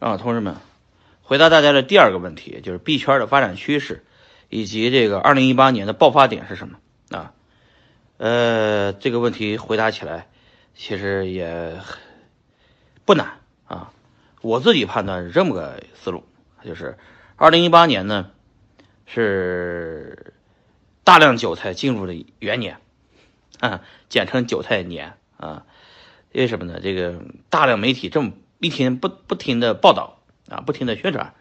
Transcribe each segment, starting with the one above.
啊，同志们，回答大家的第二个问题就是币圈的发展趋势，以及这个二零一八年的爆发点是什么啊？呃，这个问题回答起来其实也不难啊。我自己判断是这么个思路，就是二零一八年呢是大量韭菜进入的元年，啊，简称韭菜年啊。为什么呢？这个大量媒体这么。一天不不停的报道啊，不停的宣传，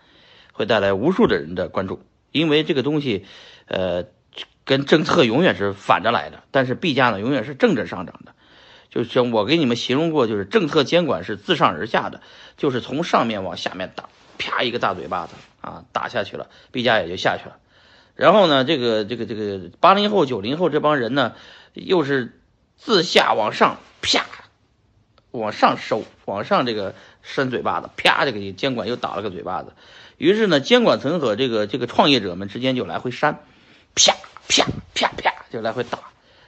会带来无数的人的关注。因为这个东西，呃，跟政策永远是反着来的。但是币价呢，永远是正着上涨的。就像我给你们形容过，就是政策监管是自上而下的，就是从上面往下面打，啪一个大嘴巴子啊，打下去了，币价也就下去了。然后呢，这个这个这个八零后、九零后这帮人呢，又是自下往上啪。往上收，往上这个伸嘴巴子，啪，就给监管又打了个嘴巴子。于是呢，监管层和这个这个创业者们之间就来回扇，啪啪啪啪，就来回打，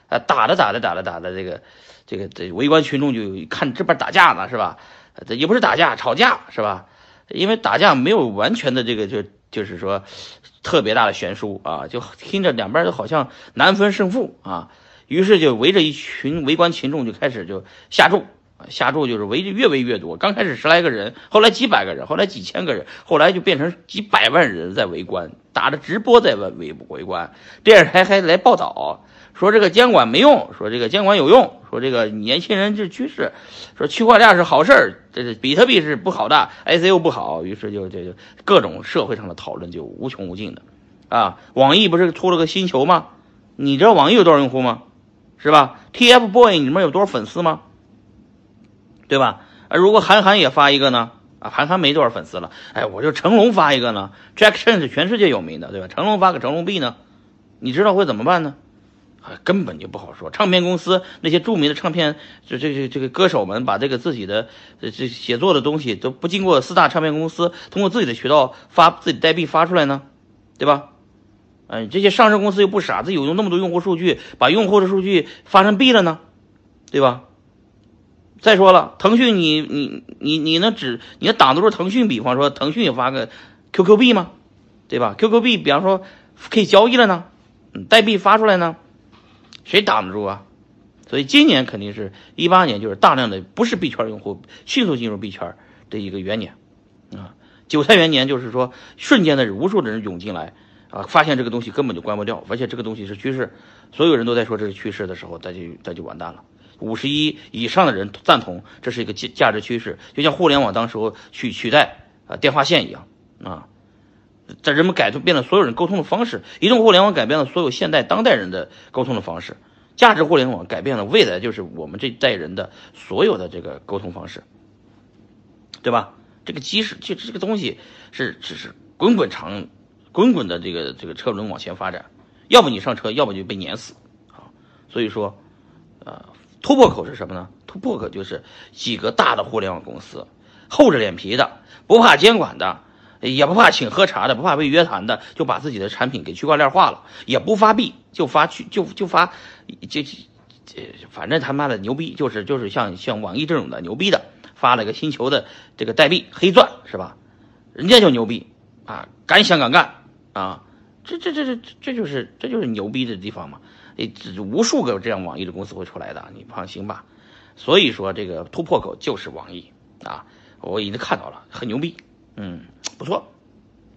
啊，打着打着打着打着，这个这个这围观群众就看这边打架呢，是吧？也不是打架，吵架是吧？因为打架没有完全的这个就就是说特别大的悬殊啊，就听着两边都好像难分胜负啊。于是就围着一群围观群众就开始就下注。下注就是围越围越多，刚开始十来个人，后来几百个人，后来几千个人，后来就变成几百万人在围观，打着直播在围围围观。电视台还来报道说这个监管没用，说这个监管有用，说这个年轻人是趋势，说区块链是好事儿，这是比特币是不好的，ICO 不好。于是就就就各种社会上的讨论就无穷无尽的啊。网易不是出了个星球吗？你知道网易有多少用户吗？是吧？TFBOY 里面有多少粉丝吗？对吧？啊，如果韩寒也发一个呢？啊，韩寒没多少粉丝了。哎，我就成龙发一个呢？Jack Chen 是全世界有名的，对吧？成龙发个成龙币呢？你知道会怎么办呢？啊，根本就不好说。唱片公司那些著名的唱片，这这这这个歌手们，把这个自己的这这写作的东西都不经过四大唱片公司，通过自己的渠道发自己代币发出来呢？对吧？哎，这些上市公司又不傻，自己有那么多用户数据，把用户的数据发成币了呢？对吧？再说了，腾讯，你你你你能只你能挡得住腾讯？比方说，腾讯也发个 QQ 币吗？对吧？QQ 币，比方说可以交易了呢，代币发出来呢，谁挡得住啊？所以今年肯定是一八年，就是大量的不是币圈用户迅速进入币圈的一个元年啊，韭菜元年，就是说瞬间的无数的人涌进来啊，发现这个东西根本就关不掉，而且这个东西是趋势，所有人都在说这是趋势的时候，那就那就完蛋了。五十一以上的人赞同，这是一个价价值趋势，就像互联网当时候取取代啊电话线一样啊，在人们改变了所有人沟通的方式，移动互联网改变了所有现代当代人的沟通的方式，价值互联网改变了未来就是我们这代人的所有的这个沟通方式，对吧？这个基石就这个东西是只是滚滚长滚滚的这个这个车轮往前发展，要不你上车，要不就被碾死。啊，所以说，呃。突破口是什么呢？突破口就是几个大的互联网公司，厚着脸皮的，不怕监管的，也不怕请喝茶的，不怕被约谈的，就把自己的产品给区块链化了，也不发币，就发去就就发，就这反正他妈的牛逼，就是就是像像网易这种的牛逼的，发了个星球的这个代币黑钻是吧？人家就牛逼啊，敢想敢干啊，这这这这这就是这就是牛逼的地方嘛。这无数个这样网易的公司会出来的，你放心吧。所以说这个突破口就是网易啊，我已经看到了，很牛逼，嗯，不错。